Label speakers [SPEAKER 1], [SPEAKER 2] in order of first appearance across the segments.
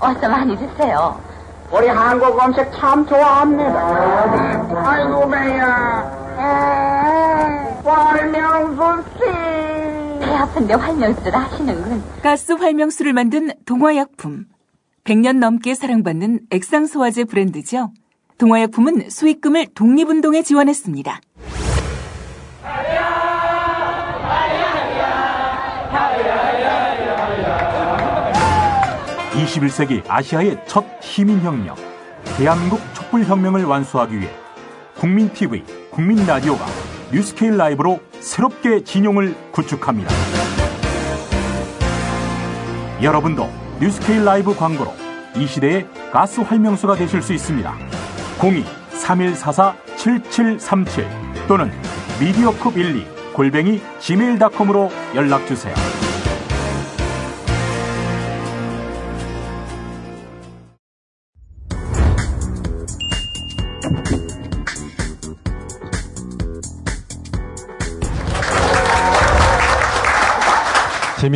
[SPEAKER 1] 어서 많이 드세요.
[SPEAKER 2] 우리 한국 음식 참 좋아합니다. 아이고, 매야. 활명수 씨.
[SPEAKER 1] 배 아픈데 활명수를 하시는군.
[SPEAKER 3] 가스 활명수를 만든 동화약품. 100년 넘게 사랑받는 액상소화제 브랜드죠. 동화약품은 수익금을 독립운동에 지원했습니다.
[SPEAKER 4] 21세기 아시아의 첫 시민혁명, 대한민국 촛불혁명을 완수하기 위해 국민TV, 국민라디오가 뉴스케일 라이브로 새롭게 진용을 구축합니다. 여러분도 뉴스케일 라이브 광고로 이 시대의 가스 활명수가 되실 수 있습니다. 02-3144-7737 또는 미디어컵12 골뱅이 gmail.com으로 연락주세요.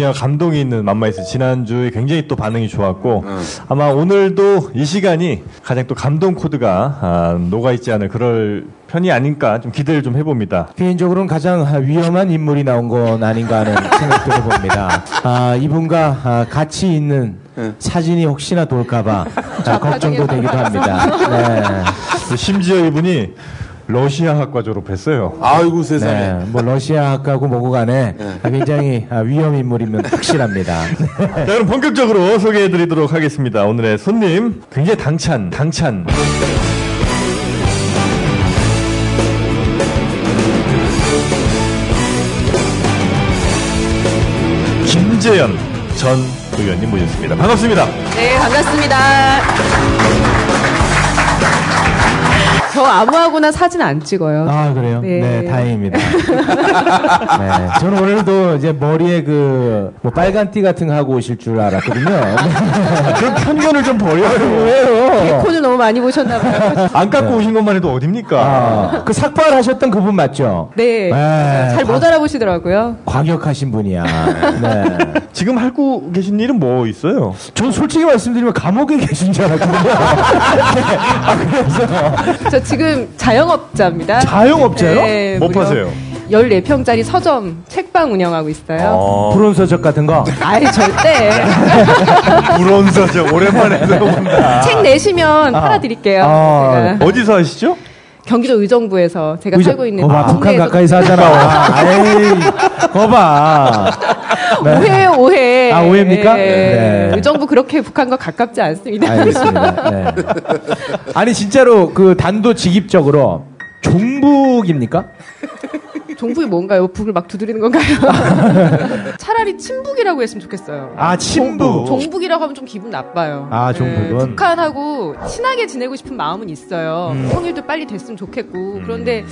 [SPEAKER 5] 재미와 감동이 있는 맘마이스 지난주에 굉장히 또 반응이 좋았고 아마 오늘도 이 시간이 가장 또 감동 코드가 아, 녹아있지 않을 그럴 편이 아닐까 좀 기대를 좀 해봅니다.
[SPEAKER 6] 개인적으로는 가장 위험한 인물이 나온 건 아닌가 하는 생각도 해봅니다. 아, 이분과 아, 같이 있는 사진이 혹시나 돌까봐 아, 걱정도 되기도 합니다. 네.
[SPEAKER 5] 심지어 이분이 러시아 학과 졸업했어요.
[SPEAKER 7] 아이고 세상에.
[SPEAKER 6] 네, 뭐 러시아 학과고 뭐고 간에 아, 굉장히 아, 위험 인물이면 확실합니다.
[SPEAKER 5] 자, 그럼 본격적으로 소개해드리도록 하겠습니다. 오늘의 손님 굉장히 당찬, 당찬. 김재현 전 의원님 모셨습니다. 반갑습니다.
[SPEAKER 8] 네, 반갑습니다. 저 아무하고나 사진 안 찍어요.
[SPEAKER 6] 아 그래요?
[SPEAKER 8] 네.
[SPEAKER 6] 네, 다행입니다. 네, 저는 오늘도 이제 머리에 그 뭐 빨간 띠 같은 거 하고 오실 줄 알았거든요.
[SPEAKER 5] 그런 편견을 좀 버려요.
[SPEAKER 6] 왜요?
[SPEAKER 8] 콘을 너무 많이 보셨나 봐요.
[SPEAKER 5] 안 깎고 오신 것만 해도 어딥니까?
[SPEAKER 6] 아, 그 삭발하셨던 그분 맞죠?
[SPEAKER 8] 네.
[SPEAKER 6] 네,
[SPEAKER 8] 잘 못 알아보시더라고요.
[SPEAKER 6] 과격하신 분이야. 네.
[SPEAKER 5] 지금 하고 계신 일은 뭐 있어요?
[SPEAKER 6] 전 솔직히 말씀드리면 감옥에 계신 줄 알았거든요. 네. 아, 그래서
[SPEAKER 8] 저 지금 자영업자입니다.
[SPEAKER 6] 자영업자요?
[SPEAKER 8] 네,
[SPEAKER 5] 뭐 파세요?
[SPEAKER 8] 14평짜리 서점, 책방 운영하고 있어요.
[SPEAKER 5] 어,
[SPEAKER 6] 불온서적 같은 거.
[SPEAKER 8] 아이, 절대.
[SPEAKER 5] 불온서죠. 오랜만에 들어본다.
[SPEAKER 8] 책 내시면 팔아드릴게요.
[SPEAKER 6] 아.
[SPEAKER 5] 어디서 하시죠?
[SPEAKER 8] 경기도 의정부에서 제가
[SPEAKER 6] 의정-
[SPEAKER 8] 살고 있는
[SPEAKER 6] 거봐, 북한
[SPEAKER 8] 동네에서
[SPEAKER 6] 가까이 사잖아. 에이, 거봐. 네.
[SPEAKER 8] 오해예요, 오해.
[SPEAKER 6] 아, 오해입니까?
[SPEAKER 8] 네.
[SPEAKER 6] 네.
[SPEAKER 8] 의정부 그렇게 북한과 가깝지 않습니다.
[SPEAKER 6] 알겠습니다. 네. 아니 진짜로 그 단도직입적으로 종북입니까?
[SPEAKER 8] 종북이 뭔가요? 북을 막 두드리는 건가요? 차라리 친북이라고 했으면 좋겠어요.
[SPEAKER 6] 아 친북.
[SPEAKER 8] 종북 이라고 하면 좀 기분 나빠요.
[SPEAKER 6] 아, 종북은?
[SPEAKER 8] 네, 북한하고 친하게 지내고 싶은 마음은 있어요.
[SPEAKER 6] 음.
[SPEAKER 8] 통일도 빨리 됐으면 좋겠고. 그런데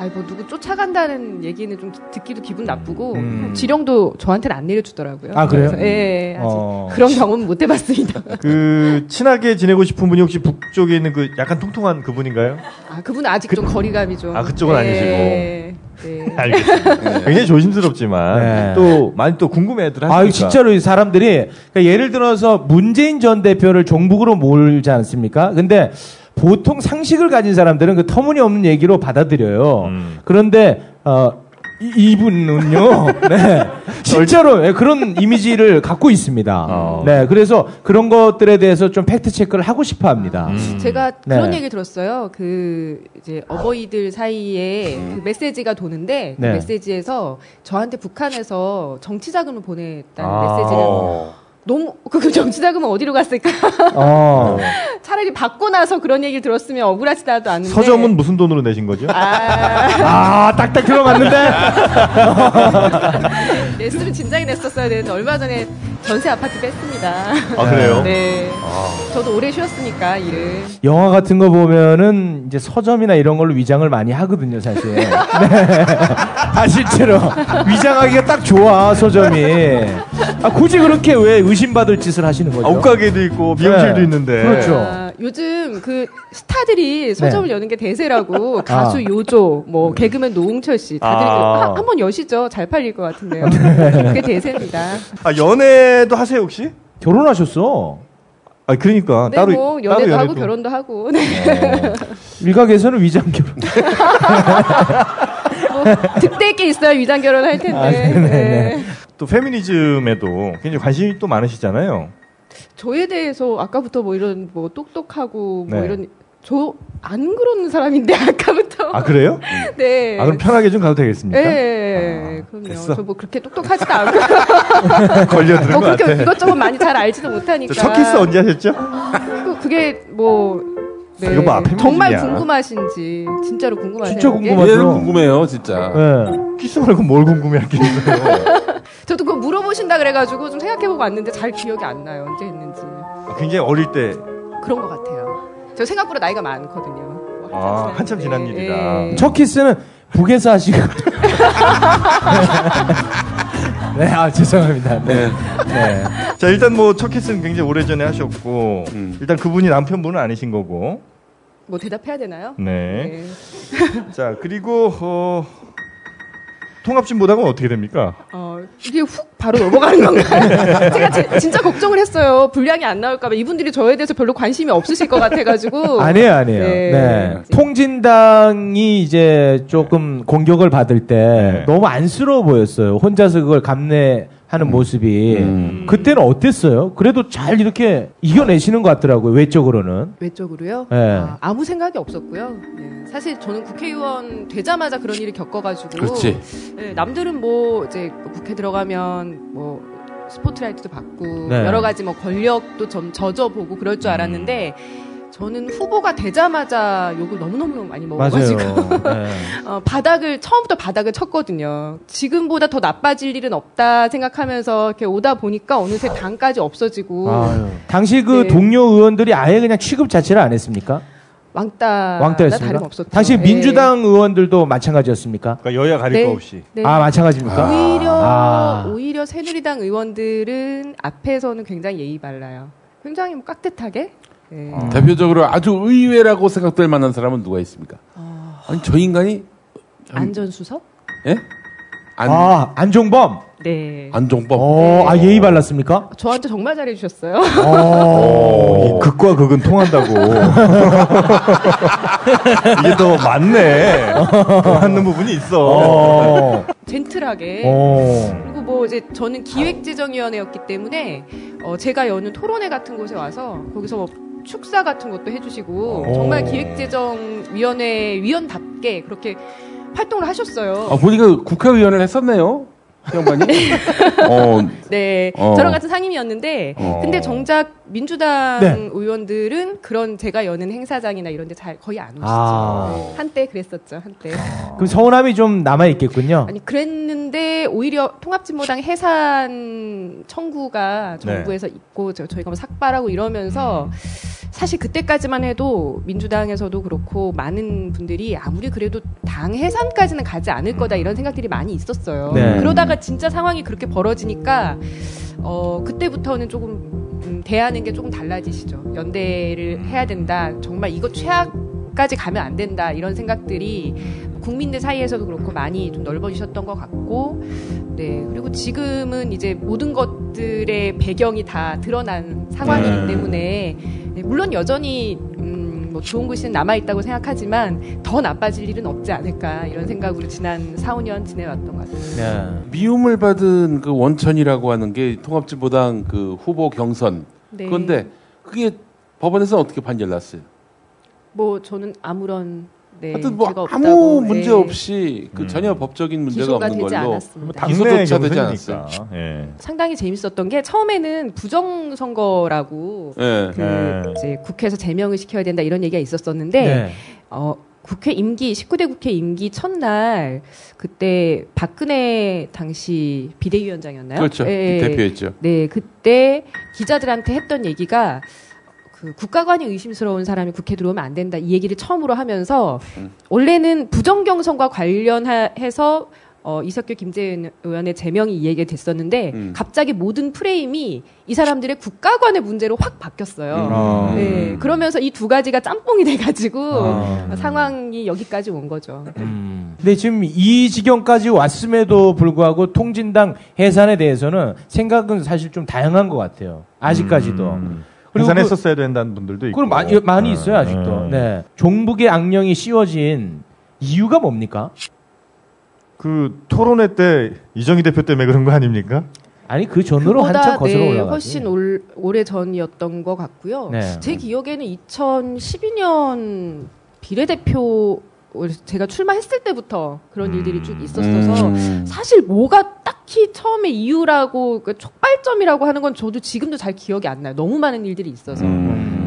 [SPEAKER 8] 아이 뭐 누구 쫓아간다는 얘기는 좀 기- 듣기도 기분 나쁘고
[SPEAKER 6] 음.
[SPEAKER 8] 지령도 저한테는 안 내려주더라고요.
[SPEAKER 6] 아, 그래요?
[SPEAKER 8] 그래서, 예, 아직
[SPEAKER 6] 어.
[SPEAKER 8] 그런 경험은 못 해봤습니다.
[SPEAKER 5] 그 친하게 지내고 싶은 분이 혹시 북쪽에 있는 그 약간 통통한 그분인가요?
[SPEAKER 8] 아 그분은 아직 좀 거리감이 좀.
[SPEAKER 5] 아, 그쪽은
[SPEAKER 8] 네, 네.
[SPEAKER 5] 알겠습니다. 굉장히 조심스럽지만
[SPEAKER 6] 네.
[SPEAKER 5] 또 많이 또 궁금해들 하시니까.
[SPEAKER 6] 아, 진짜로 이 사람들이 그러니까 예를 들어서 문재인 전 대표를 종북으로 몰지 않습니까? 근데 보통 상식을 가진 사람들은 그 터무니없는 얘기로 받아들여요.
[SPEAKER 5] 음.
[SPEAKER 6] 그런데 어 이, 분은요 네. 진짜로 예, 그런 이미지를 갖고 있습니다.
[SPEAKER 5] 어.
[SPEAKER 6] 네, 그래서 그런 것들에 대해서 좀 팩트 체크를 하고 싶어 합니다.
[SPEAKER 5] 음.
[SPEAKER 8] 제가
[SPEAKER 6] 네.
[SPEAKER 8] 그런 얘기 들었어요. 그 이제 어버이들 사이에 그 메시지가 도는데 그
[SPEAKER 6] 네.
[SPEAKER 8] 메시지에서 저한테 북한에서 정치 자금을 보냈다는
[SPEAKER 5] 아.
[SPEAKER 8] 메시지를 너무 그, 그 정치 자금은 어디로 갔을까?
[SPEAKER 6] 어.
[SPEAKER 8] 차라리 받고 나서 그런 얘기를 들었으면 억울하지도 않은데.
[SPEAKER 5] 서점은 무슨 돈으로 내신 거죠?
[SPEAKER 8] 아,
[SPEAKER 6] 아, 딱딱 들어갔는데?
[SPEAKER 8] 레스를 진작에 냈었어야 되는데 얼마 전에 전세 아파트 뺐습니다.
[SPEAKER 5] 아, 그래요?
[SPEAKER 8] 네. 저도 오래 쉬었으니까 일을.
[SPEAKER 6] 영화 같은 거 보면은 이제 서점이나 이런 걸로 위장을 많이 하거든요, 사실. 네. 아, 실제로. 위장하기가 딱 좋아, 서점이. 아, 굳이 그렇게 왜 의심받을 짓을 하시는 거죠?
[SPEAKER 5] 아, 옷가게도 있고 미용실도
[SPEAKER 6] 네.
[SPEAKER 5] 있는데.
[SPEAKER 6] 그렇죠.
[SPEAKER 8] 아, 요즘 그 스타들이 서점을
[SPEAKER 6] 네.
[SPEAKER 8] 여는 게 대세라고 가수 요조, 뭐 개그맨 노홍철 씨 다들
[SPEAKER 5] 아.
[SPEAKER 8] 한번 여시죠. 잘 팔릴 것 같은데요.
[SPEAKER 6] 네.
[SPEAKER 8] 그게 대세입니다.
[SPEAKER 5] 아, 연애도 하세요, 혹시?
[SPEAKER 6] 결혼하셨어.
[SPEAKER 5] 아 그러니까
[SPEAKER 8] 네,
[SPEAKER 5] 따로
[SPEAKER 8] 뭐
[SPEAKER 5] 따로
[SPEAKER 8] 연애도 하고
[SPEAKER 5] 연애도.
[SPEAKER 8] 결혼도 하고. 네.
[SPEAKER 5] 어.
[SPEAKER 6] 일각에서는 위장 결혼.
[SPEAKER 8] 뭐 득대 게 있어야 위장 결혼할 텐데.
[SPEAKER 6] 아. 네.
[SPEAKER 5] 또 페미니즘에도 굉장히 관심이 또 많으시잖아요.
[SPEAKER 8] 저에 대해서 아까부터 뭐 이런 뭐 똑똑하고 뭐
[SPEAKER 5] 네.
[SPEAKER 8] 이런 저 안 그런 사람인데 아까부터.
[SPEAKER 5] 아 그래요?
[SPEAKER 8] 네.
[SPEAKER 5] 아 그럼 편하게 좀 가도 되겠습니까?
[SPEAKER 8] 네,
[SPEAKER 5] 아,
[SPEAKER 8] 그럼요. 저 뭐 그렇게 똑똑하지도 않고,
[SPEAKER 5] 걸려드는 뭐것
[SPEAKER 8] 그렇게
[SPEAKER 5] 같아.
[SPEAKER 8] 이것저것 많이 잘 알지도 못하니까.
[SPEAKER 5] 저첫 키스 언제 하셨죠?
[SPEAKER 8] 그- 그게 뭐 네.
[SPEAKER 5] 이거 봐, 페미니즘이야.
[SPEAKER 8] 정말 궁금하신지 진짜로 궁금하세요.
[SPEAKER 6] 진짜
[SPEAKER 8] 그게?
[SPEAKER 6] 궁금하죠.
[SPEAKER 7] 얘는 궁금해요, 진짜.
[SPEAKER 6] 네.
[SPEAKER 5] 키스 말고 뭘 궁금해할 게 있어요?
[SPEAKER 8] 저도 그 거 물어보신다 그래가지고 좀 생각해보고 왔는데 잘 기억이 안 나요. 언제 했는지.
[SPEAKER 5] 굉장히 어릴 때
[SPEAKER 8] 그런 것 같아요. 저 생각보다 나이가 많거든요. 뭐
[SPEAKER 5] 아, 한참 지난
[SPEAKER 8] 지났는데.
[SPEAKER 5] 일이다.
[SPEAKER 8] 예.
[SPEAKER 6] 첫 키스는 북에서 하시고. 네, 아, 죄송합니다. 네. 네.
[SPEAKER 5] 자 일단 뭐 첫 키스는 굉장히 오래전에 하셨고
[SPEAKER 7] 음.
[SPEAKER 5] 일단 그분이 남편분은 아니신 거고
[SPEAKER 8] 뭐 대답해야 되나요?
[SPEAKER 5] 네. 자 그리고 어, 통합 진보당은 어떻게 됩니까?
[SPEAKER 8] 어, 이게 훅 바로 넘어가는 건가요? 제가 지- 진짜 걱정을 했어요. 분량이 안 나올까봐. 이분들이 저에 대해서 별로 관심이 없으실 것 같아가지고.
[SPEAKER 6] 아니에요, 아니에요.
[SPEAKER 8] 네.
[SPEAKER 6] 네. 통진당이 이제 조금 공격을 받을 때
[SPEAKER 5] 네.
[SPEAKER 6] 너무 안쓰러워 보였어요. 혼자서 그걸 감내 하는 모습이.
[SPEAKER 7] 음.
[SPEAKER 6] 그때는 어땠어요? 그래도 잘 이렇게 이겨내시는 것 같더라고요, 외적으로는.
[SPEAKER 8] 외적으로요?
[SPEAKER 6] 네.
[SPEAKER 8] 아, 아무 생각이 없었고요. 네. 사실 저는 국회의원 되자마자 그런 일이 겪어가지고.
[SPEAKER 7] 그렇지.
[SPEAKER 8] 네, 남들은 뭐 이제 국회 들어가면 뭐 스포트라이트도 받고
[SPEAKER 6] 네.
[SPEAKER 8] 여러 가지 뭐 권력도 좀 젖어보고 그럴 줄 알았는데 저는 후보가 되자마자 욕을 너무너무 많이 먹어가지고
[SPEAKER 6] 맞아요. 네.
[SPEAKER 8] 어, 바닥을 처음부터 바닥을 쳤거든요. 지금보다 더 나빠질 일은 없다 생각하면서 이렇게 오다 보니까 어느새 당까지 없어지고
[SPEAKER 6] 아유. 당시 그
[SPEAKER 8] 네.
[SPEAKER 6] 동료 의원들이 아예 그냥 취급 자체를 안 했습니까?
[SPEAKER 8] 왕따
[SPEAKER 6] 왕따였습니까?
[SPEAKER 8] 다름없었죠.
[SPEAKER 6] 당시
[SPEAKER 8] 네.
[SPEAKER 6] 민주당 의원들도 마찬가지였습니까?
[SPEAKER 5] 그러니까 여야 가릴
[SPEAKER 8] 네.
[SPEAKER 5] 거 없이
[SPEAKER 8] 네.
[SPEAKER 6] 아, 마찬가지입니까?
[SPEAKER 8] 오히려
[SPEAKER 6] 아.
[SPEAKER 8] 오히려 새누리당 의원들은 앞에서는 굉장히 예의 발라요. 굉장히 뭐 깍듯하게. 네.
[SPEAKER 6] 어.
[SPEAKER 7] 대표적으로 아주 의외라고 생각될 만한 사람은 누가 있습니까?
[SPEAKER 8] 아.
[SPEAKER 7] 아니, 저 인간이,
[SPEAKER 8] 안전수석?
[SPEAKER 7] 예? 안,
[SPEAKER 6] 아, 안종범.
[SPEAKER 8] 네.
[SPEAKER 7] 안종범.
[SPEAKER 6] 어, 아, 예의 발랐습니까?
[SPEAKER 8] 저한테 정말 잘해 주셨어요.
[SPEAKER 6] 어.
[SPEAKER 5] 이 극과 극은 통한다고 이게 더 맞네 맞는 부분이 있어
[SPEAKER 6] 어.
[SPEAKER 8] 젠틀하게.
[SPEAKER 6] 어.
[SPEAKER 8] 그리고 뭐 이제 저는 기획재정위원회였기 때문에 어 제가 여는 토론회 같은 곳에 와서 거기서 뭐 축사 같은 것도 해주시고
[SPEAKER 6] 어.
[SPEAKER 8] 정말 기획재정위원회 위원답게 그렇게 활동을 하셨어요.
[SPEAKER 7] 아, 보니까 국회의원을 했었네요. 그 양반이. 어,
[SPEAKER 8] 네,
[SPEAKER 7] 어.
[SPEAKER 8] 저랑 같은 상임이었는데,
[SPEAKER 7] 어.
[SPEAKER 8] 근데 정작 민주당
[SPEAKER 6] 네.
[SPEAKER 8] 의원들은 그런 제가 여는 행사장이나 이런 데 잘 거의 안 오시죠.
[SPEAKER 6] 아.
[SPEAKER 8] 네, 한때 그랬었죠, 한때.
[SPEAKER 6] 그럼 서운함이 좀 남아 있겠군요.
[SPEAKER 8] 아니, 그랬는데, 오히려 통합진보당 해산 청구가 정부에서 있고, 저- 저희가 뭐 삭발하고 이러면서, 사실 그때까지만 해도 민주당에서도 그렇고, 많은 분들이 아무리 그래도 당 해산까지는 가지 않을 거다, 이런 생각들이 많이 있었어요.
[SPEAKER 6] 네.
[SPEAKER 8] 그러다가 진짜 상황이 그렇게 벌어지니까, 어, 그때부터는 조금, 음, 대하는 게 조금 달라지시죠. 연대를 해야 된다. 정말 이거 최악 까지 가면 안 된다. 이런 생각들이 국민들 사이에서도 그렇고 많이 좀 넓어지셨던 것 같고, 네. 그리고 지금은 이제 모든 것들의 배경이 다 드러난 상황이기
[SPEAKER 5] 네.
[SPEAKER 8] 때문에, 네, 물론 여전히, 음, 뭐 좋은 글씨는 남아있다고 생각하지만 더 나빠질 일은 없지 않을까 이런 생각으로 지난 4, 5년 지내왔던 것 같아요.
[SPEAKER 6] 네.
[SPEAKER 7] 미움을 받은 그 원천이라고 하는 게 통합진보당 그 후보 경선.
[SPEAKER 8] 네.
[SPEAKER 7] 그런데 그게 법원에서 어떻게 판결 났어요?
[SPEAKER 8] 뭐 저는 아무런 네,
[SPEAKER 7] 하여튼 뭐 아무
[SPEAKER 8] 없다고,
[SPEAKER 7] 문제
[SPEAKER 8] 네,
[SPEAKER 7] 없이 그 전혀 법적인 문제가
[SPEAKER 8] 기소가
[SPEAKER 7] 없는
[SPEAKER 8] 되지
[SPEAKER 7] 걸로
[SPEAKER 8] 않았습니다.
[SPEAKER 7] 기소조차 되지
[SPEAKER 5] 경선이니까. 예.
[SPEAKER 8] 상당히 재밌었던 게 처음에는 부정 선거라고
[SPEAKER 7] 예.
[SPEAKER 8] 그
[SPEAKER 5] 네.
[SPEAKER 8] 이제 국회에서 제명을 시켜야 된다 이런 얘기가 있었었는데
[SPEAKER 6] 네.
[SPEAKER 8] 어 국회 임기 19대 국회 임기 첫날 그때 박근혜 당시 비대위원장이었나요?
[SPEAKER 7] 그렇죠.
[SPEAKER 8] 예,
[SPEAKER 7] 대표였죠.
[SPEAKER 8] 네, 그때 기자들한테 했던 얘기가 그 국가관이 의심스러운 사람이 국회 들어오면 안 된다 이 얘기를 처음으로 하면서
[SPEAKER 7] 음.
[SPEAKER 8] 원래는 부정경선과 관련해서 어, 이석규 김재현 의원의 제명이 이 얘기가 됐었는데
[SPEAKER 7] 음.
[SPEAKER 8] 갑자기 모든 프레임이 이 사람들의 국가관의 문제로 확 바뀌었어요.
[SPEAKER 7] 음.
[SPEAKER 6] 어.
[SPEAKER 8] 네, 그러면서 이 두 가지가 짬뽕이 돼가지고
[SPEAKER 6] 어.
[SPEAKER 8] 상황이 여기까지 온 거죠.
[SPEAKER 6] 음. 근데 지금 이 지경까지 왔음에도 불구하고 통진당 해산에 대해서는 생각은 사실 좀 다양한 것 같아요. 아직까지도.
[SPEAKER 5] 음.
[SPEAKER 6] 그리고
[SPEAKER 5] 계산했었어야 된다는 분들도 있고.
[SPEAKER 6] 그럼 많이 많이
[SPEAKER 5] 네.
[SPEAKER 6] 있어요 아직도.
[SPEAKER 5] 네.
[SPEAKER 6] 네. 종북의 악령이 씌워진 이유가 뭡니까?
[SPEAKER 5] 그 토론회 때 이정희 대표 때문에 그런 거 아닙니까?
[SPEAKER 6] 아니 그 전으로 한참 거슬러
[SPEAKER 8] 네,
[SPEAKER 6] 올라가지.
[SPEAKER 8] 훨씬 올, 오래 전이었던 것 같고요.
[SPEAKER 6] 네.
[SPEAKER 8] 제 기억에는 2012년 비례대표 제가 출마했을 때부터 그런 일들이 쭉 있었어서
[SPEAKER 7] 음.
[SPEAKER 8] 사실 뭐가 딱히 처음에 이유라고 그 촉발점이라고 하는 건 저도 지금도 잘 기억이 안 나요. 너무 많은 일들이 있어서.
[SPEAKER 7] 음.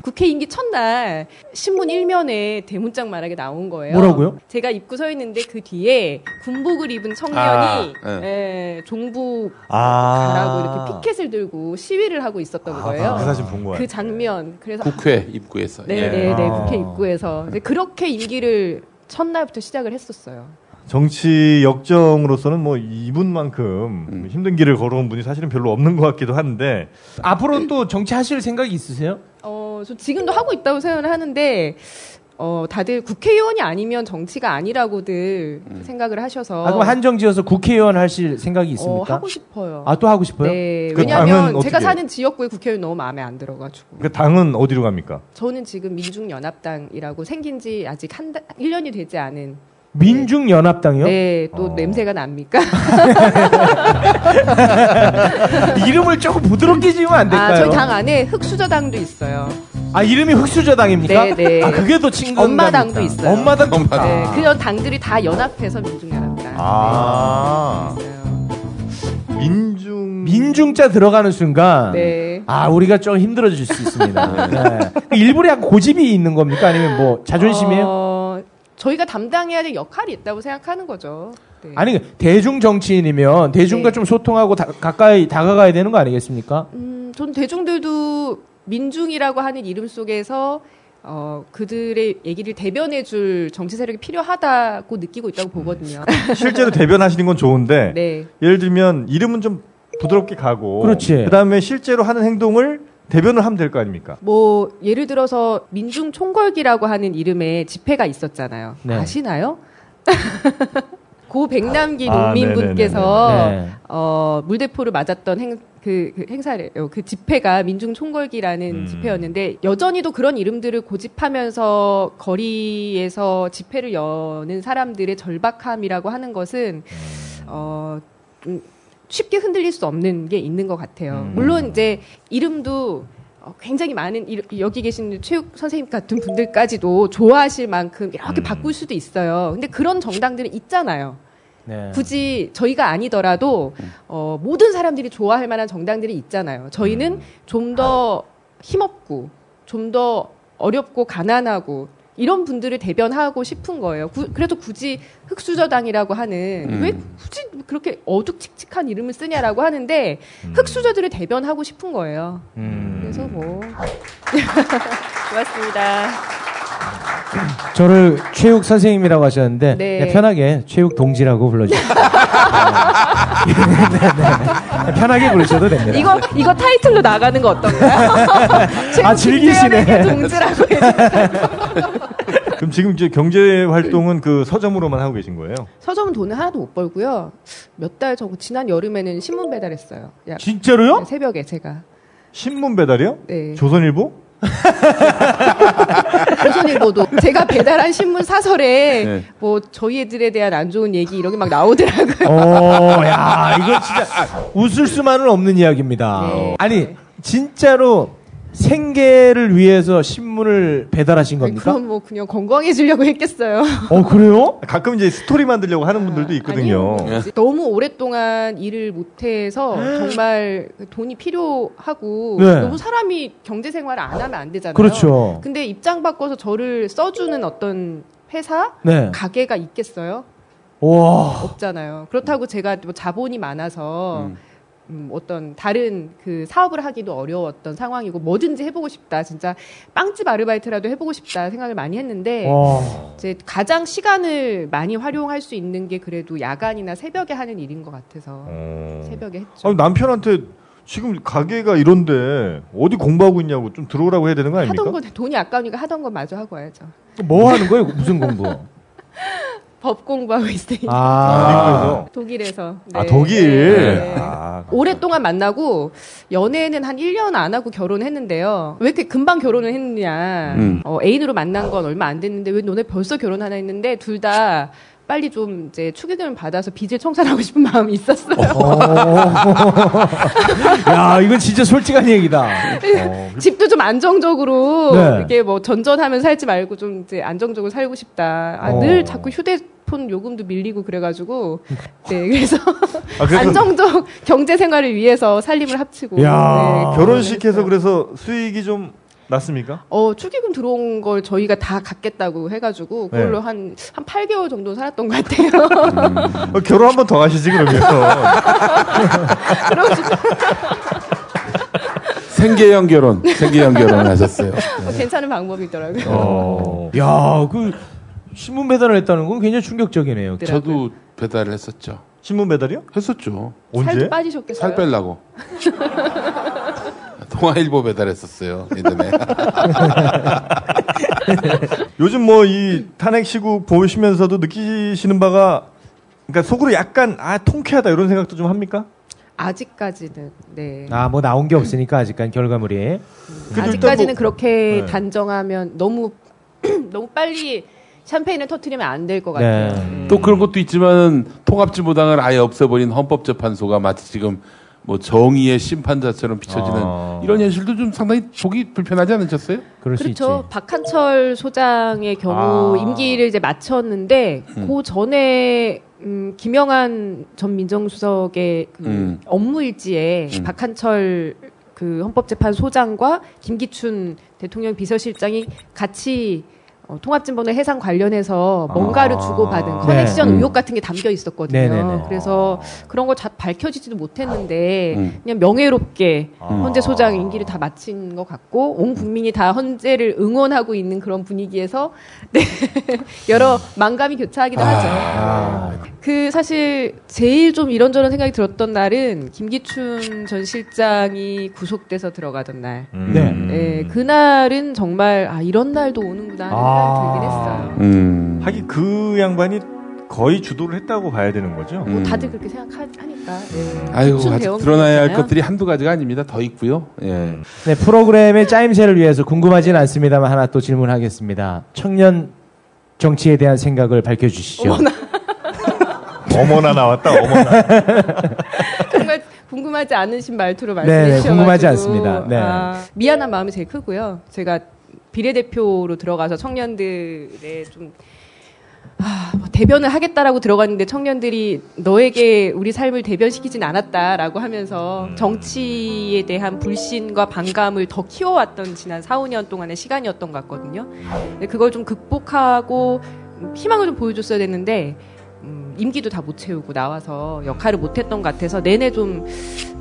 [SPEAKER 8] 네. 국회 임기 첫날 신문 일면에 대문짝만하게 나온 거예요.
[SPEAKER 6] 뭐라고요?
[SPEAKER 8] 제가 입고 서 있는데 그 뒤에 군복을 입은 청년이
[SPEAKER 7] 아,
[SPEAKER 8] 예, 종북
[SPEAKER 5] 아.
[SPEAKER 8] 가라고 이렇게 피켓을 들고 시위를 하고 있었던 거예요.
[SPEAKER 5] 그 사진 본 거야.
[SPEAKER 8] 그 장면. 그래서
[SPEAKER 7] 국회 입구에서. 예.
[SPEAKER 8] 네네네
[SPEAKER 5] 아.
[SPEAKER 8] 국회 입구에서 그렇게 임기를 첫날부터 시작을 했었어요.
[SPEAKER 5] 정치 역정으로서는 뭐 이분만큼
[SPEAKER 7] 음.
[SPEAKER 5] 힘든 길을 걸어온 분이 사실은 별로 없는 것 같기도 한데
[SPEAKER 6] 앞으로 또 정치 하실 생각이 있으세요?
[SPEAKER 8] 어, 저 지금도 하고 있다고 생각을 하는데 어, 다들 국회의원이 아니면 정치가 아니라고들 생각을 하셔서
[SPEAKER 6] 아, 그럼 한정지어서 국회의원 하실 생각이
[SPEAKER 8] 어,
[SPEAKER 6] 있습니까?
[SPEAKER 8] 하고 싶어요.
[SPEAKER 6] 아 또 하고 싶어요?
[SPEAKER 8] 네,
[SPEAKER 5] 그
[SPEAKER 8] 왜냐하면
[SPEAKER 5] 어떻게
[SPEAKER 8] 제가? 사는 지역구의 국회의원 너무 마음에 안 들어가지고.
[SPEAKER 5] 그 당은 어디로 갑니까?
[SPEAKER 8] 저는 지금 민중연합당이라고 생긴 지 아직 한 달, 1년이 되지 않은.
[SPEAKER 6] 민중연합당이요?
[SPEAKER 8] 네, 또
[SPEAKER 5] 어.
[SPEAKER 8] 냄새가 납니까?
[SPEAKER 6] 이름을 조금 부드럽게 지으면 안 될까요?
[SPEAKER 8] 아, 저희 당 안에 흑수저당도 있어요.
[SPEAKER 6] 아, 이름이 흑수저당입니까?
[SPEAKER 8] 네, 네.
[SPEAKER 6] 아, 그게 더 친근.
[SPEAKER 8] 엄마당도 있어요.
[SPEAKER 6] 엄마당 좋다.
[SPEAKER 8] 네, 그런 당들이 다 연합해서 민중연합당.
[SPEAKER 5] 아.
[SPEAKER 8] 네, 있어요.
[SPEAKER 5] 민중
[SPEAKER 6] 민중자 들어가는 순간
[SPEAKER 8] 네.
[SPEAKER 6] 아 우리가 좀 힘들어질 수 있습니다. 네. 일부러 약간 고집이 있는 겁니까? 아니면 뭐 자존심이에요?
[SPEAKER 8] 어, 저희가 담당해야 될 역할이 있다고 생각하는 거죠. 네.
[SPEAKER 6] 아니 대중 정치인이면 대중과
[SPEAKER 8] 네.
[SPEAKER 6] 좀 소통하고 다- 가까이 다가가야 되는 거 아니겠습니까?
[SPEAKER 8] 음, 전 대중들도 민중이라고 하는 이름 속에서 어, 그들의 얘기를 대변해 줄 정치 세력이 필요하다고 느끼고 있다고 보거든요.
[SPEAKER 5] 실제로 대변하시는 건 좋은데
[SPEAKER 8] 네.
[SPEAKER 5] 예를 들면 이름은 좀 부드럽게 가고
[SPEAKER 6] 그렇지.
[SPEAKER 5] 그다음에 실제로 하는 행동을 대변을 하면 될 거 아닙니까?
[SPEAKER 8] 뭐 예를 들어서 민중 총궐기라고 하는 이름의 집회가 있었잖아요.
[SPEAKER 6] 네.
[SPEAKER 8] 아시나요? 고 백남기
[SPEAKER 5] 아,
[SPEAKER 8] 농민분께서
[SPEAKER 6] 네네네네. 네.
[SPEAKER 8] 어, 물대포를 맞았던 행, 그, 그 행사래요. 그 집회가 민중 총궐기라는
[SPEAKER 5] 음.
[SPEAKER 8] 집회였는데 여전히도 그런 이름들을 고집하면서 거리에서 집회를 여는 사람들의 절박함이라고 하는 것은 어, 좀 쉽게 흔들릴 수 없는 게 있는 것 같아요.
[SPEAKER 5] 음.
[SPEAKER 8] 물론 이제 이름도 어, 굉장히 많은 이- 여기 계신 체육 선생님 같은 분들까지도 좋아하실 만큼 이렇게
[SPEAKER 5] 음.
[SPEAKER 8] 바꿀 수도 있어요. 근데 그런 정당들은 있잖아요.
[SPEAKER 6] 네.
[SPEAKER 8] 굳이 저희가 아니더라도 어, 모든 사람들이 좋아할 만한 정당들이 있잖아요. 저희는 좀더 힘없고 좀 더 어렵고 가난하고 이런 분들을 대변하고 싶은 거예요. 구- 그래도 굳이 흑수저당이라고 하는
[SPEAKER 7] 음.
[SPEAKER 8] 왜 굳이 그렇게 어둑칙칙한 이름을 쓰냐라고 하는데 흑수저들을 대변하고 싶은 거예요.
[SPEAKER 6] 음.
[SPEAKER 8] 그래서 뭐 고맙습니다.
[SPEAKER 6] 저를 최욱 선생님이라고 하셨는데
[SPEAKER 8] 네.
[SPEAKER 6] 그냥 편하게 최욱 동지라고 불러주세요. 네, 네, 네. 편하게 부르셔도 됩니다.
[SPEAKER 8] 이거 이거 타이틀로 나가는 거 어떤가요?
[SPEAKER 6] 아, 즐기시네.
[SPEAKER 8] 동지라고
[SPEAKER 5] 그럼 지금 이제 경제 활동은 그 서점으로만 하고 계신 거예요?
[SPEAKER 8] 서점은 돈을 하나도 못 벌고요. 몇 달 전, 지난 여름에는 신문 배달했어요. 야,
[SPEAKER 6] 진짜로요?
[SPEAKER 8] 네, 새벽에 제가.
[SPEAKER 5] 신문 배달이요?
[SPEAKER 8] 네.
[SPEAKER 5] 조선일보?
[SPEAKER 8] 조선일보도 제가 배달한 신문 사설에
[SPEAKER 7] 네.
[SPEAKER 8] 뭐 저희 애들에 대한 안 좋은 얘기 이런 게 막 나오더라고요.
[SPEAKER 6] 어, 야, 이거 진짜 웃을 수만은 없는 이야기입니다.
[SPEAKER 8] 네.
[SPEAKER 6] 아니, 진짜로 생계를 위해서 신문을 배달하신 겁니까?
[SPEAKER 8] 그럼 뭐 그냥 건강해지려고 했겠어요.
[SPEAKER 6] 어, 그래요?
[SPEAKER 5] 가끔 이제 스토리 만들려고 하는 분들도 있거든요.
[SPEAKER 8] 아니요. 너무 오랫동안 일을 못해서 정말 돈이 필요하고
[SPEAKER 6] 네.
[SPEAKER 8] 너무 사람이 경제 생활을 안 하면 안 되잖아요.
[SPEAKER 6] 그렇죠.
[SPEAKER 8] 근데 입장 바꿔서 저를 써주는 어떤 회사
[SPEAKER 6] 네.
[SPEAKER 8] 가게가 있겠어요?
[SPEAKER 6] 와.
[SPEAKER 8] 없잖아요. 그렇다고 제가 뭐 자본이 많아서
[SPEAKER 7] 음.
[SPEAKER 8] 음, 어떤 다른 그 사업을 하기도 어려웠던 상황이고 뭐든지 해보고 싶다. 진짜 빵집 아르바이트라도 해보고 싶다 생각을 많이 했는데
[SPEAKER 6] 와.
[SPEAKER 8] 이제 가장 시간을 많이 활용할 수 있는 게 그래도 야간이나 새벽에 하는 일인 것 같아서
[SPEAKER 5] 어.
[SPEAKER 8] 새벽에 했죠.
[SPEAKER 5] 아니, 남편한테 지금 가게가 이런데 어디 공부하고 있냐고 좀 들어오라고 해야 되는 거 아닙니까?
[SPEAKER 8] 하던 거 돈이 아까우니까 하던 거 마저 하고 와야죠.
[SPEAKER 6] 뭐 하는 거예요? 무슨 공부?
[SPEAKER 8] 법 공부하고 있으니까.
[SPEAKER 6] 아,
[SPEAKER 8] 독일에서.
[SPEAKER 5] 아
[SPEAKER 8] 네.
[SPEAKER 5] 독일.
[SPEAKER 8] 네.
[SPEAKER 5] 아,
[SPEAKER 8] 오랫동안 만나고 연애는 한 1년 안 하고 결혼했는데요. 왜 이렇게 금방 결혼을 했느냐.
[SPEAKER 7] 음.
[SPEAKER 8] 어, 애인으로 만난 건 얼마 안 됐는데 왜 너네 벌써 결혼하나 했는데 둘 다 빨리 좀 이제 축의금을 받아서 빚을 청산하고 싶은 마음이 있었어요.
[SPEAKER 6] 야, 이건 진짜 솔직한 얘기다.
[SPEAKER 5] 어,
[SPEAKER 8] 집도 좀 안정적으로
[SPEAKER 6] 네.
[SPEAKER 8] 이렇게 뭐 전전하면 살지 말고 좀 이제 안정적으로 살고 싶다. 아,
[SPEAKER 6] 어.
[SPEAKER 8] 늘 자꾸 휴대 폰 요금도 밀리고 그래가지고 네 그래서
[SPEAKER 5] 아, 그래서
[SPEAKER 8] 안정적 경제 생활을 위해서 살림을 합치고
[SPEAKER 6] 야.
[SPEAKER 8] 네,
[SPEAKER 5] 결혼식해서 그래서 수익이 좀 났습니까?
[SPEAKER 8] 어 축의금 들어온 걸 저희가 다 갚겠다고 해가지고 그걸로
[SPEAKER 5] 네.
[SPEAKER 8] 한 한 8개월 정도 살았던 것 같아요.
[SPEAKER 5] 어, 결혼 한 번더 가시지 그러면.
[SPEAKER 7] 생계형 결혼, 생계형 결혼 하셨어요.
[SPEAKER 8] 괜찮은 방법이더라고요.
[SPEAKER 5] 어.
[SPEAKER 6] 야, 그 신문 배달을 했다는 건 굉장히 충격적이네요.
[SPEAKER 7] 저도 배달을 했었죠.
[SPEAKER 5] 신문 배달이요?
[SPEAKER 7] 했었죠.
[SPEAKER 5] 언제?
[SPEAKER 8] 살도 빠지셨겠어요?
[SPEAKER 7] 살 빼려고. 동아일보 배달했었어요. 예전에.
[SPEAKER 5] 요즘 뭐 이 탄핵 시국 보시면서도 느끼시는 바가 그러니까 속으로 약간 아 통쾌하다 이런 생각도 좀 합니까?
[SPEAKER 8] 아직까지는 네.
[SPEAKER 6] 아, 뭐 나온 게 없으니까 아직까지 결과물이.
[SPEAKER 5] 그래도
[SPEAKER 8] 아직까지는
[SPEAKER 5] 뭐-
[SPEAKER 8] 그렇게
[SPEAKER 5] 네.
[SPEAKER 8] 단정하면 너무 너무 빨리 샴페인을 터트리면 안 될 것 같아요.
[SPEAKER 6] 네.
[SPEAKER 7] 또 그런 것도 있지만 통합진보당을 아예 없애버린 헌법재판소가 마치 지금 뭐 정의의 심판자처럼 비춰지는
[SPEAKER 5] 아.
[SPEAKER 7] 이런 현실도 좀 상당히 보기 불편하지 않으셨어요?
[SPEAKER 8] 그렇죠.
[SPEAKER 6] 있지.
[SPEAKER 8] 박한철 소장의 경우
[SPEAKER 5] 아.
[SPEAKER 8] 임기를 이제 마쳤는데
[SPEAKER 7] 음.
[SPEAKER 8] 그 전에 음, 김영한 전 민정수석의 그
[SPEAKER 7] 음.
[SPEAKER 8] 업무 일지에
[SPEAKER 7] 음.
[SPEAKER 8] 박한철 그 헌법재판 소장과 김기춘 대통령 비서실장이 같이 어, 통합진보의 해상 관련해서 뭔가를
[SPEAKER 5] 아.
[SPEAKER 8] 주고받은
[SPEAKER 5] 네.
[SPEAKER 8] 커넥션
[SPEAKER 7] 음.
[SPEAKER 8] 의혹 같은 게 담겨 있었거든요.
[SPEAKER 6] 네네네.
[SPEAKER 8] 그래서 그런 걸 잘 밝혀지지도 못했는데
[SPEAKER 7] 음.
[SPEAKER 8] 그냥 명예롭게
[SPEAKER 5] 아.
[SPEAKER 8] 헌재 소장 임기를 다 마친 것 같고 온 국민이 다 헌재를 응원하고 있는 그런 분위기에서 네 여러 망감이 교차하기도 하죠.
[SPEAKER 6] 아,
[SPEAKER 8] 그 사실 제일 좀 이런저런 생각이 들었던 날은 김기춘 전 실장이 구속돼서 들어가던 날.
[SPEAKER 5] 음.
[SPEAKER 6] 네.
[SPEAKER 8] 예, 그날은 정말 아 이런 날도 오는구나 하는
[SPEAKER 6] 아.
[SPEAKER 8] 생각이 들긴 했어요.
[SPEAKER 7] 음.
[SPEAKER 5] 하긴 그 양반이 거의 주도를 했다고 봐야 되는 거죠.
[SPEAKER 7] 음.
[SPEAKER 8] 다들 그렇게 생각하니까. 예.
[SPEAKER 7] 아이고
[SPEAKER 8] 무슨
[SPEAKER 7] 아직 드러나야 할. 것들이 한두 가지가 아닙니다. 더 있고요. 예.
[SPEAKER 6] 네, 프로그램의 짜임새를 위해서 궁금하진 않습니다만 하나 또 질문하겠습니다. 청년 정치에 대한 생각을 밝혀주시죠.
[SPEAKER 5] 어머나 나왔다. 어머나.
[SPEAKER 8] 정말 궁금하지 않으신 말투로
[SPEAKER 6] 네,
[SPEAKER 8] 말씀해
[SPEAKER 6] 네,
[SPEAKER 8] 주셔가지고
[SPEAKER 6] 궁금하지 않습니다. 네.
[SPEAKER 8] 아, 미안한 마음이 제일 크고요. 제가 비례대표로 들어가서 청년들의 좀 아, 뭐 대변을 하겠다라고 들어갔는데 청년들이 너에게 우리 삶을 대변시키진 않았다라고 하면서 정치에 대한 불신과 반감을 더 키워왔던 지난 4, 5년 동안의 시간이었던 것 같거든요. 근데 그걸 좀 극복하고 음, 희망을 좀 보여줬어야 됐는데 음, 임기도 다 못 채우고 나와서 역할을 못 했던 것 같아서 내내 좀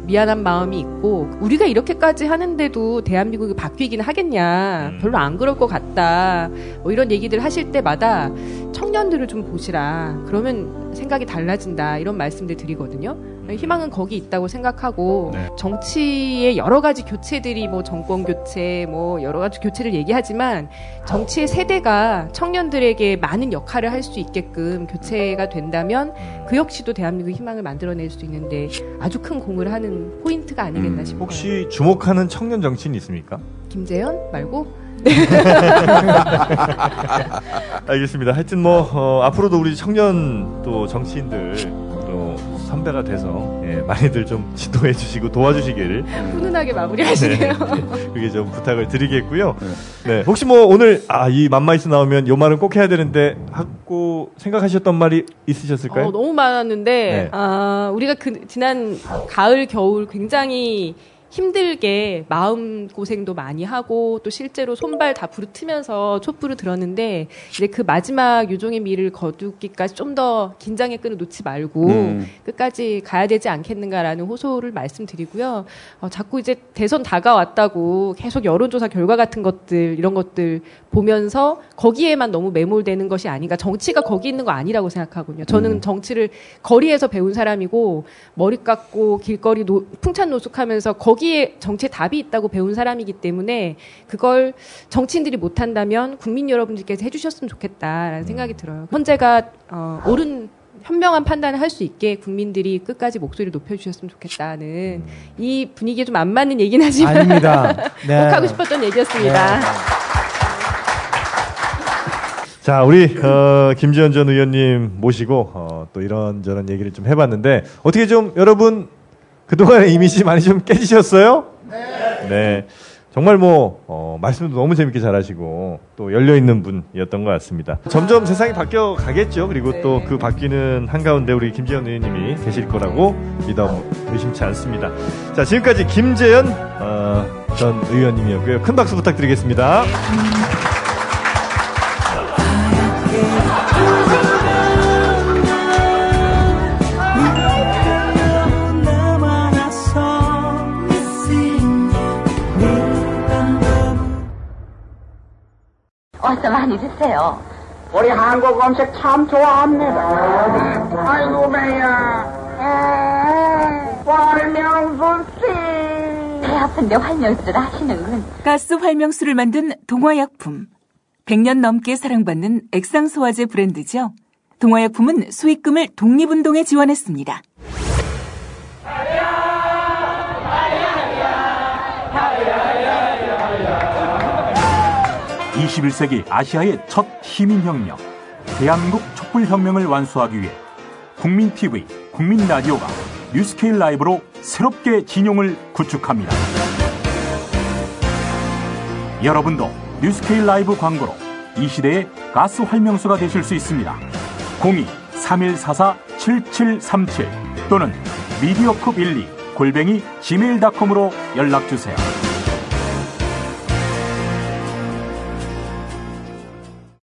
[SPEAKER 8] 미안한 마음이 있고 우리가 이렇게까지 하는데도 대한민국이 바뀌긴 하겠냐. 별로 안 그럴 것 같다. 뭐 이런 얘기들 하실 때마다 청년들을 좀 보시라. 그러면 생각이 달라진다. 이런 말씀들 드리거든요. 희망은 거기 있다고 생각하고
[SPEAKER 5] 네.
[SPEAKER 8] 정치의 여러 가지 교체들이 뭐 정권 교체 뭐 여러 가지 교체를 얘기하지만 정치의 세대가 청년들에게 많은 역할을 할 수 있게끔 교체가 된다면 그 역시도 대한민국 희망을 만들어낼 수 있는데 아주 큰 공을 하는 포인트가 아니겠나
[SPEAKER 7] 음,
[SPEAKER 8] 싶어요.
[SPEAKER 5] 혹시 주목하는 청년 정치인 있습니까?
[SPEAKER 8] 김재현 말고
[SPEAKER 5] 알겠습니다. 하여튼 뭐 어, 앞으로도 우리 청년 또 정치인들 또 선배가 돼서 예, 많이들 좀 지도해 주시고 도와주시기를
[SPEAKER 8] 훈훈하게 마무리하시네요.
[SPEAKER 5] 그게 좀 부탁을 드리겠고요. 네, 혹시 뭐 오늘 아 이 맘마이스 나오면 요 말은 꼭 해야 되는데 하고 생각하셨던 말이 있으셨을까요?
[SPEAKER 8] 어, 너무 많았는데
[SPEAKER 5] 네.
[SPEAKER 8] 아, 우리가 그 지난 가을 겨울 굉장히 힘들게 마음 고생도 많이 하고 또 실제로 손발 다 부르트면서 촛불을 들었는데 이제 그 마지막 유종의 미를 거두기까지 좀 더 긴장의 끈을 놓지 말고
[SPEAKER 7] 음.
[SPEAKER 8] 끝까지 가야 되지 않겠는가라는 호소를 말씀드리고요. 어, 자꾸 이제 대선 다가왔다고 계속 여론조사 결과 같은 것들 이런 것들 보면서 거기에만 너무 매몰되는 것이 아닌가. 정치가 거기 있는 거 아니라고 생각하거든요. 저는
[SPEAKER 7] 음.
[SPEAKER 8] 정치를 거리에서 배운 사람이고 머리 깎고 길거리 노- 풍찬 노숙하면서 거기 거기에 정치에 답이 있다고 배운 사람이기 때문에 그걸 정치인들이 못한다면 국민 여러분들께서 해주셨으면 좋겠다라는 생각이 들어요. 헌재가 어, 옳은 현명한 판단을 할 수 있게 국민들이 끝까지 목소리를 높여주셨으면 좋겠다는 이 분위기에 좀 안 맞는 얘기는 하지만
[SPEAKER 6] 아닙니다. 네.
[SPEAKER 8] 꼭 하고 싶었던 얘기였습니다.
[SPEAKER 5] 자, 우리 어, 김지현 전 의원님 모시고 어, 또 이런저런 얘기를 좀 해봤는데 어떻게 좀 여러분 그동안의 이미지 많이 좀 깨지셨어요? 네. 정말 뭐 어, 말씀도 너무 재밌게 잘하시고 또 열려 있는 분이었던 것 같습니다. 점점 세상이 바뀌어 가겠죠. 그리고 또그 바뀌는 한 가운데 우리 김재현 의원님이 계실 거라고 믿어 의심치 않습니다. 자 지금까지 김재현 어, 전 의원님이었고요. 큰 박수 부탁드리겠습니다.
[SPEAKER 1] 어서 많이 드세요.
[SPEAKER 2] 우리 한국 음식 참 좋아합니다. 아이고, 매야. 음, 활명수 씨.
[SPEAKER 1] 배 아픈데 활명수를 하시는군.
[SPEAKER 3] 가스 활명수를 만든 동화약품. 100년 넘게 사랑받는 액상소화제 브랜드죠. 동화약품은 수익금을 독립운동에 지원했습니다.
[SPEAKER 4] 21세기 아시아의 첫 시민혁명, 대한민국 촛불혁명을 완수하기 위해 국민TV, 국민라디오가 뉴스케일 라이브로 새롭게 진용을 구축합니다. 여러분도 뉴스케일 라이브 광고로 이 시대의 가스 활명수가 되실 수 있습니다. 02-3144-7737 또는 미디어컵12 골뱅이 gmail.com으로 연락주세요.